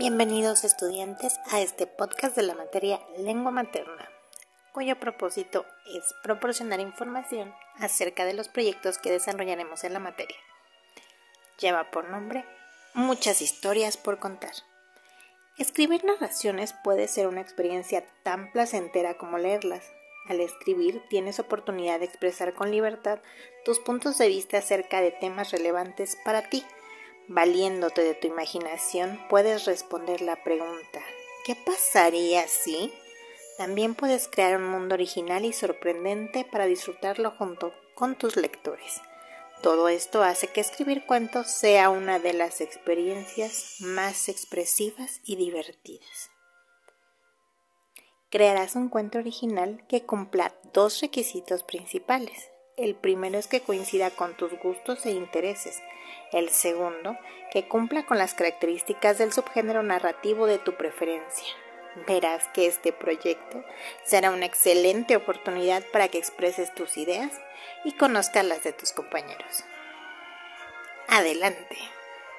Bienvenidos estudiantes a este podcast de la materia lengua materna, cuyo propósito es proporcionar información acerca de los proyectos que desarrollaremos en la materia. Lleva por nombre Muchas historias por contar. Escribir narraciones puede ser una experiencia tan placentera como leerlas. Al escribir tienes oportunidad de expresar con libertad tus puntos de vista acerca de temas relevantes para ti Valiéndote de tu imaginación, puedes responder la pregunta ¿qué pasaría si? También puedes crear un mundo original y sorprendente para disfrutarlo junto con tus lectores. Todo esto hace que escribir cuentos sea una de las experiencias más expresivas y divertidas. Crearás un cuento original que cumpla dos requisitos principales. El primero es que coincida con tus gustos e intereses. El segundo, que cumpla con las características del subgénero narrativo de tu preferencia. Verás que este proyecto será una excelente oportunidad para que expreses tus ideas y conozcas las de tus compañeros. Adelante.